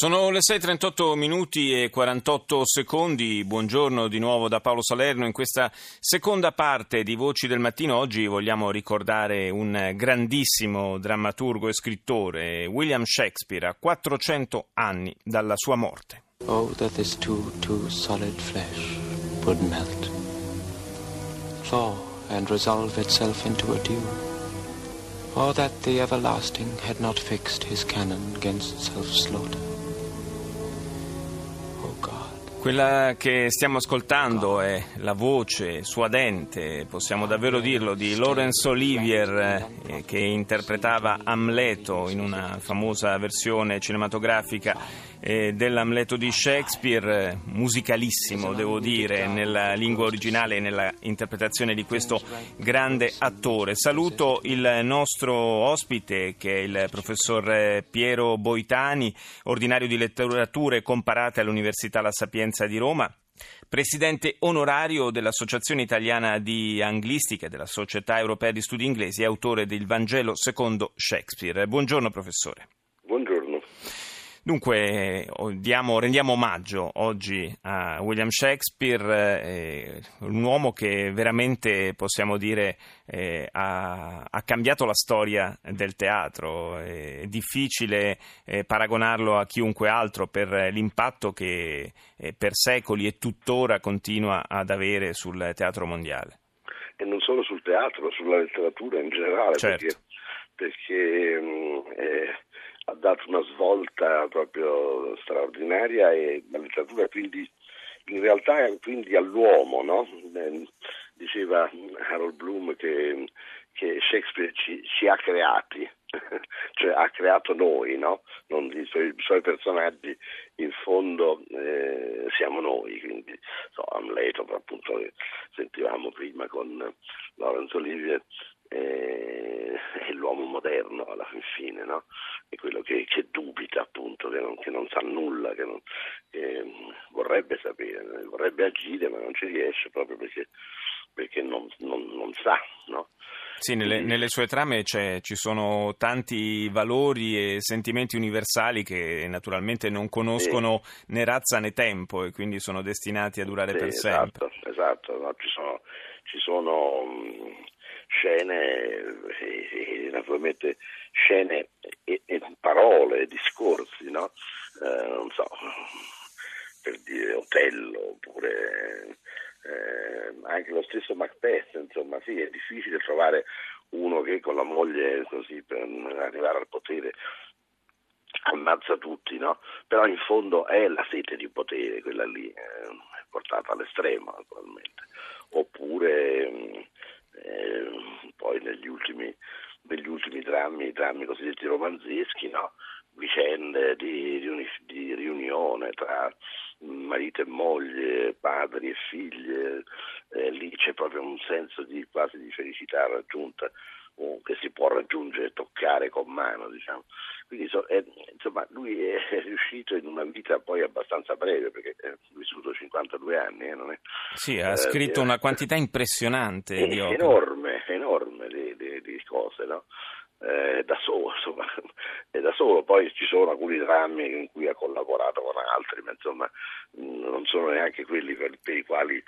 Sono le 6.38 minuti e 48 secondi. Buongiorno di nuovo da Paolo Salerno. In questa seconda parte di Voci del Mattino oggi vogliamo ricordare un grandissimo drammaturgo e scrittore, William Shakespeare, a 400 anni dalla sua morte. Oh, that this too, too solid flesh would melt, thaw and resolve itself into a dew. Oh, that the everlasting had not fixed his cannon against self-slaughter. Quella che stiamo ascoltando è la voce suadente, possiamo davvero dirlo, di Laurence Olivier eh, che interpretava Amleto in una famosa versione cinematografica eh, dell'Amleto di Shakespeare, musicalissimo devo dire, nella lingua originale e nella interpretazione di questo grande attore. Saluto il nostro ospite che è il professor Piero Boitani, ordinario di letterature comparate all'Università La Sapienza di Roma, presidente onorario dell'Associazione Italiana di Anglistica e della Società Europea di Studi Inglesi e autore del Vangelo secondo Shakespeare. Buongiorno professore. Dunque diamo, rendiamo omaggio oggi a William Shakespeare, eh, un uomo che veramente possiamo dire eh, ha, ha, cambiato la storia del teatro. È difficile eh, paragonarlo a chiunque altro per l'impatto che eh, per secoli e tuttora continua ad avere sul teatro mondiale. E non solo sul teatro, sulla letteratura in generale, certo. perché, perché dato una svolta proprio straordinaria e la letteratura quindi in realtà è quindi all'uomo, no? Eh, diceva Harold Bloom che, che Shakespeare ci, ci, ha creati, cioè ha creato noi, no? i, suoi, i, suoi, personaggi in fondo eh, siamo noi, quindi so, Amleto appunto sentivamo prima con Laurence Olivier eh, è l'uomo moderno alla fine, no? è quello che, che, dubita appunto, che non, che non sa nulla, che, non, che, vorrebbe sapere, vorrebbe agire ma non ci riesce proprio perché, perché non, non, sa. No? Sì, nelle, nelle, sue trame ci sono tanti valori e sentimenti universali che naturalmente non conoscono sì. né razza né tempo e quindi sono destinati a durare sì, per esatto, sempre. Esatto, no? ci sono, ci sono scene e, e, naturalmente scene e, e parole, discorsi, no? eh, non so, per dire Otello oppure eh, anche lo stesso Macbeth, insomma sì, è difficile trovare uno che con la moglie così per arrivare al potere ammazza tutti, no? Però in fondo è la sete di potere, quella lì, eh, portata all'estremo naturalmente. Oppure eh, poi negli ultimi, negli ultimi drammi, i drammi cosiddetti romanzeschi, no? vicende di, di, di, riunione tra marito e moglie, padri e figlie, eh, lì c'è proprio un senso di, quasi di felicità raggiunta che si può raggiungere e toccare con mano, diciamo. Quindi so, è, insomma, lui è riuscito in una vita poi abbastanza breve, perché ha vissuto 52 anni, eh, non è? Sì, ha eh, scritto eh, una quantità impressionante di opere. Enorme, enorme di, di, di cose, no? Eh, da solo, insomma, è da solo, poi ci sono alcuni drammi in cui ha collaborato con altri, ma insomma non sono neanche quelli per, per i quali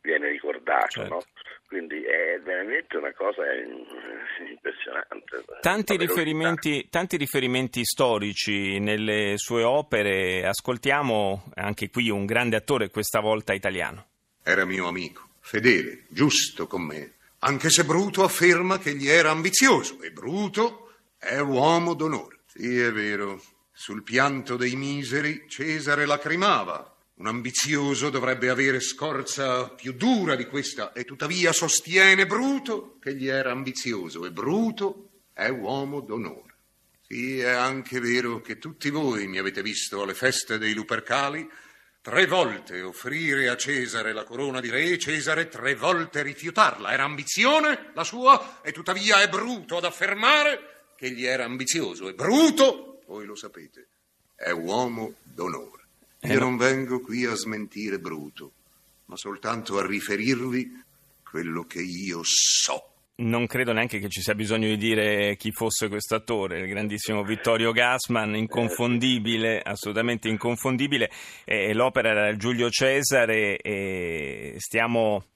viene ricordato, certo. no? quindi è veramente una cosa impressionante. Tanti riferimenti, tanti riferimenti, storici nelle sue opere, ascoltiamo anche qui un grande attore, questa volta italiano. Era mio amico, fedele, giusto con me, anche se Bruto afferma che egli era ambizioso e Bruto è uomo d'onore. Sì, è vero, sul pianto dei miseri Cesare lacrimava un ambizioso dovrebbe avere scorza più dura di questa e tuttavia sostiene Bruto che egli era ambizioso e Bruto è uomo d'onore. Sì, è anche vero che tutti voi mi avete visto alle feste dei Lupercali tre volte offrire a Cesare la corona di re, Cesare tre volte rifiutarla. Era ambizione la sua e tuttavia è Bruto ad affermare che egli era ambizioso e Bruto, voi lo sapete, è uomo d'onore. Io non vengo qui a smentire Bruto, ma soltanto a riferirvi quello che io so. Non credo neanche che ci sia bisogno di dire chi fosse questo attore, il grandissimo Vittorio Gassman, inconfondibile, assolutamente inconfondibile. Eh, l'opera era Giulio Cesare e stiamo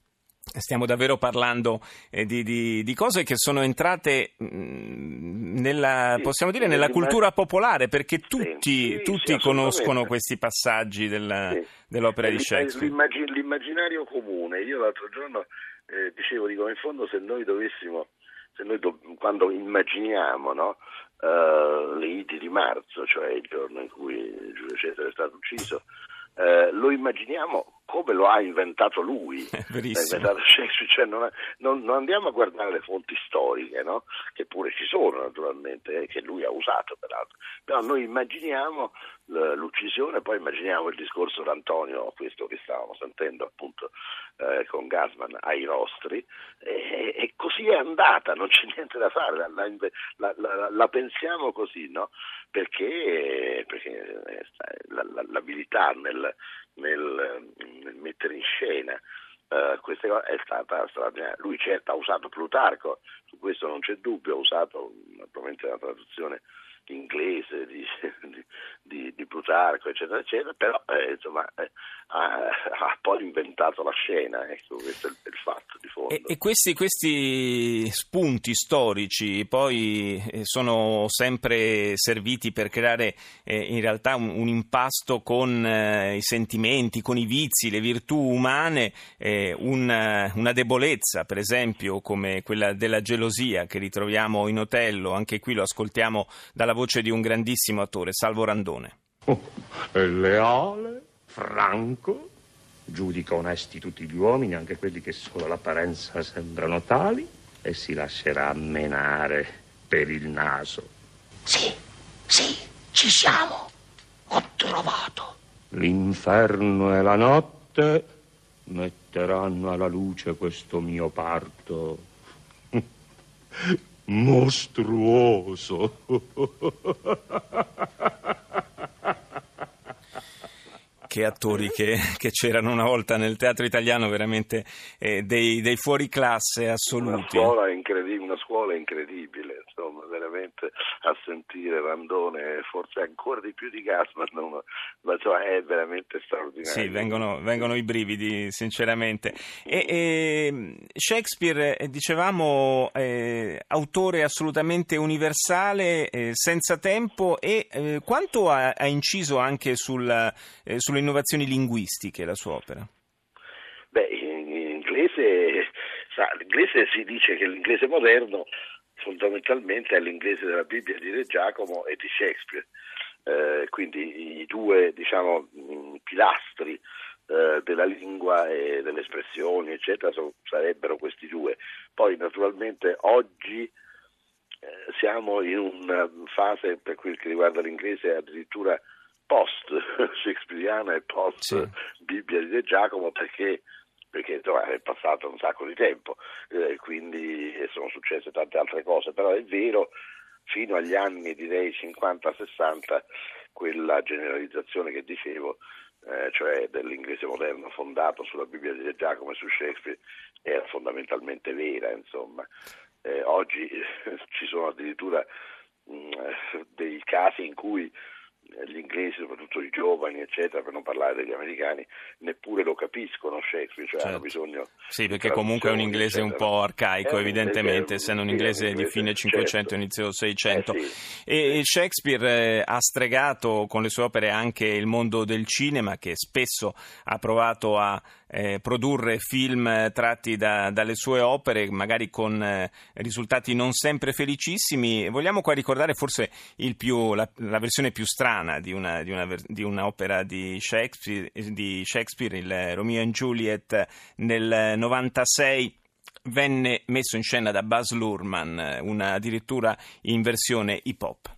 Stiamo davvero parlando eh, di, di, di, cose che sono entrate mh, mm, nella, sì, possiamo dire, nella cultura popolare, perché tutti, sì, tutti sì, conoscono questi passaggi della, dell'opera di Shakespeare. L'immagin- l'immaginario comune, io l'altro giorno eh, dicevo, dico, in fondo se noi dovessimo, se noi do- quando immaginiamo no, uh, le Idi di marzo, cioè il giorno in cui Giulio Cesare è stato ucciso, uh, lo immaginiamo come lo ha inventato lui, Verissimo. inventato cioè non, non, non, andiamo a guardare le fonti storiche, no? che pure ci sono naturalmente, eh, che lui ha usato peraltro, però noi immaginiamo l'uccisione, poi immaginiamo il discorso d'Antonio, questo che stavamo sentendo appunto eh, con Gasman ai nostri, e, e, così è andata, non c'è niente da fare, la, la, la, la pensiamo così, no? perché, perché eh, l'abilità nel, nel, nel mettere in scena Uh, queste cose è stata straordinaria. Lui certo ha usato Plutarco, su questo non c'è dubbio, ha usato naturalmente la traduzione inglese di, di, di, Plutarco, eccetera, eccetera, però eh, insomma eh, ha, ha, poi inventato la scena, ecco, questo è il, il fatto di fondo. E, e questi, questi, spunti storici poi eh, sono sempre serviti per creare eh, in realtà un, un impasto con eh, i sentimenti, con i vizi, le virtù umane, eh, un, una debolezza, per esempio, come quella della gelosia che ritroviamo in Otello, anche qui lo ascoltiamo dalla voce di un grandissimo attore, Salvo Randone. Oh, leale, franco, giudica onesti tutti gli uomini, anche quelli che solo all'apparenza sembrano tali, e si lascerà menare per il naso. Sì, sì, ci siamo. Ho trovato. L'inferno e la notte metteranno alla luce questo mio parto mostruoso. che attori che, che, c'erano una volta nel teatro italiano, veramente eh, dei, dei fuori classe assoluti. Una scuola incredibile, una scuola incredibile insomma, a sentire Randone, forse ancora di più di Gassman, ma insomma, è veramente straordinario. Sì, vengono, vengono i brividi, sinceramente. E, e Shakespeare, eh, dicevamo, eh, autore assolutamente universale, eh, senza tempo, e eh, quanto ha, ha, inciso anche sul, eh, sulle innovazioni linguistiche la sua opera? Beh, in inglese, l'inglese si dice che l'inglese moderno fondamentalmente è l'inglese della Bibbia di Re Giacomo e di Shakespeare. Eh, quindi i due diciamo, pilastri eh, della lingua e delle espressioni, eccetera, so, sarebbero questi due. Poi naturalmente oggi eh, siamo in una fase per quel che riguarda l'inglese addirittura post shakespeariana e post. Bibbia di Re Giacomo perché perché insomma, è passato un sacco di tempo, eh, quindi sono successe tante altre cose, però è vero, fino agli anni direi 50-60, quella generalizzazione che dicevo, eh, cioè dell'inglese moderno fondato sulla Bibbia di Giacomo e su Shakespeare, era fondamentalmente vera, insomma. Eh, oggi ci sono addirittura mh, mm, dei casi in cui gli inglesi, soprattutto i giovani, eccetera, per non parlare degli americani, neppure lo capiscono Shakespeare, cioè certo. hanno bisogno. Sì, perché comunque è un inglese eccetera. un po' arcaico, eh, evidentemente, essendo un inglese di fine 500 certo. inizio 600. Eh, sì. E Shakespeare eh, ha stregato con le sue opere anche il mondo del cinema, che spesso ha provato a eh, produrre film tratti da, dalle sue opere, magari con eh, risultati non sempre felicissimi. Vogliamo qua ricordare forse più, la, la, versione più strana di, una, di, una, di un'opera di Shakespeare, di Shakespeare, il Romeo and Juliet nel 96 venne messo in scena da Buzz Lurman, una, addirittura in versione hip hop.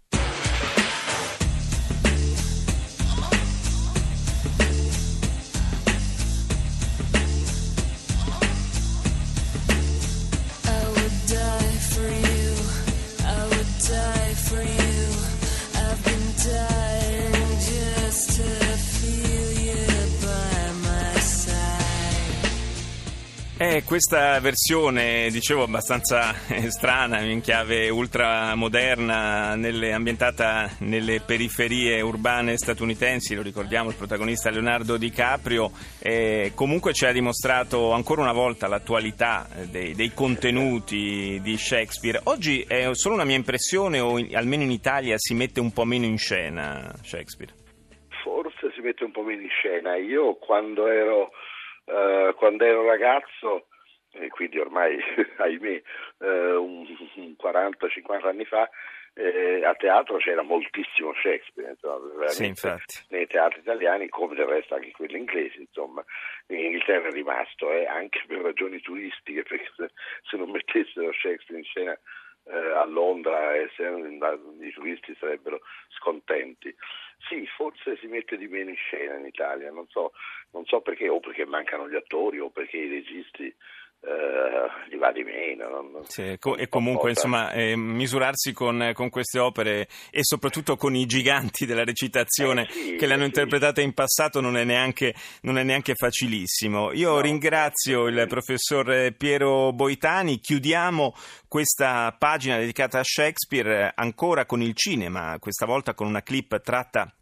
Eh, questa versione, dicevo, abbastanza eh, strana, in chiave ultramoderna, nelle, ambientata nelle periferie urbane statunitensi, lo ricordiamo, il protagonista Leonardo DiCaprio, eh, comunque ci ha dimostrato ancora una volta l'attualità eh, dei, dei, contenuti di Shakespeare. Oggi è solo una mia impressione, o in, almeno in Italia si mette un po' meno in scena Shakespeare? Forse si mette un po' meno in scena. Io quando ero eh, quando ero ragazzo, e quindi ormai, ahimè, eh, un, un 40-50 anni fa, eh, a teatro c'era moltissimo Shakespeare, insomma, sì, nei teatri italiani come del resto anche quelli inglesi, insomma, in Inghilterra è rimasto eh, anche per ragioni turistiche, perché se, se non mettessero Shakespeare in scena eh, a Londra e se, i turisti sarebbero scontenti. Sì, forse si mette di meno in scena in Italia, non so, non so perché, o perché mancano gli attori o perché i registi Uh, gli va di meno. Non, sì, e comunque insomma, eh, misurarsi con, con, queste opere e soprattutto con i giganti della recitazione eh sì, che le hanno sì. interpretate in passato non è neanche, non è neanche facilissimo. Io no. ringrazio il professor Piero Boitani, chiudiamo questa pagina dedicata a Shakespeare ancora con il cinema, questa volta con una clip tratta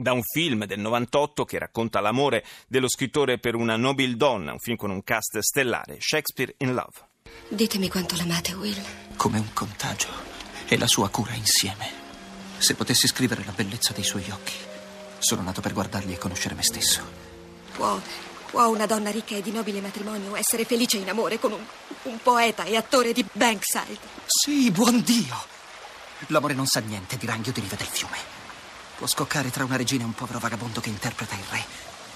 da un film del 98 che racconta l'amore dello scrittore per una nobile donna, un film con un cast stellare, Shakespeare in Love. Ditemi quanto l'amate, Will. Come un contagio e la sua cura insieme. Se potessi scrivere la bellezza dei suoi occhi, sono nato per guardarli e conoscere me stesso. Può, può una donna ricca e di nobile matrimonio essere felice in amore con un, un poeta e attore di Bankside? Sì, buon Dio! L'amore non sa niente di ranghi o di rive del fiume. Può scoccare tra una regina e un povero vagabondo che interpreta il re.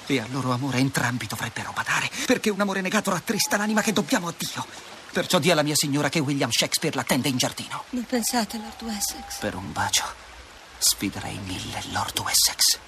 E al loro amore entrambi dovrebbero badare, perché un amore negato rattrista l'anima che dobbiamo a Dio. Perciò dia alla mia signora che William Shakespeare l'attende in giardino. Non pensate, Lord Wessex? Per un bacio sfiderei mille Lord Wessex.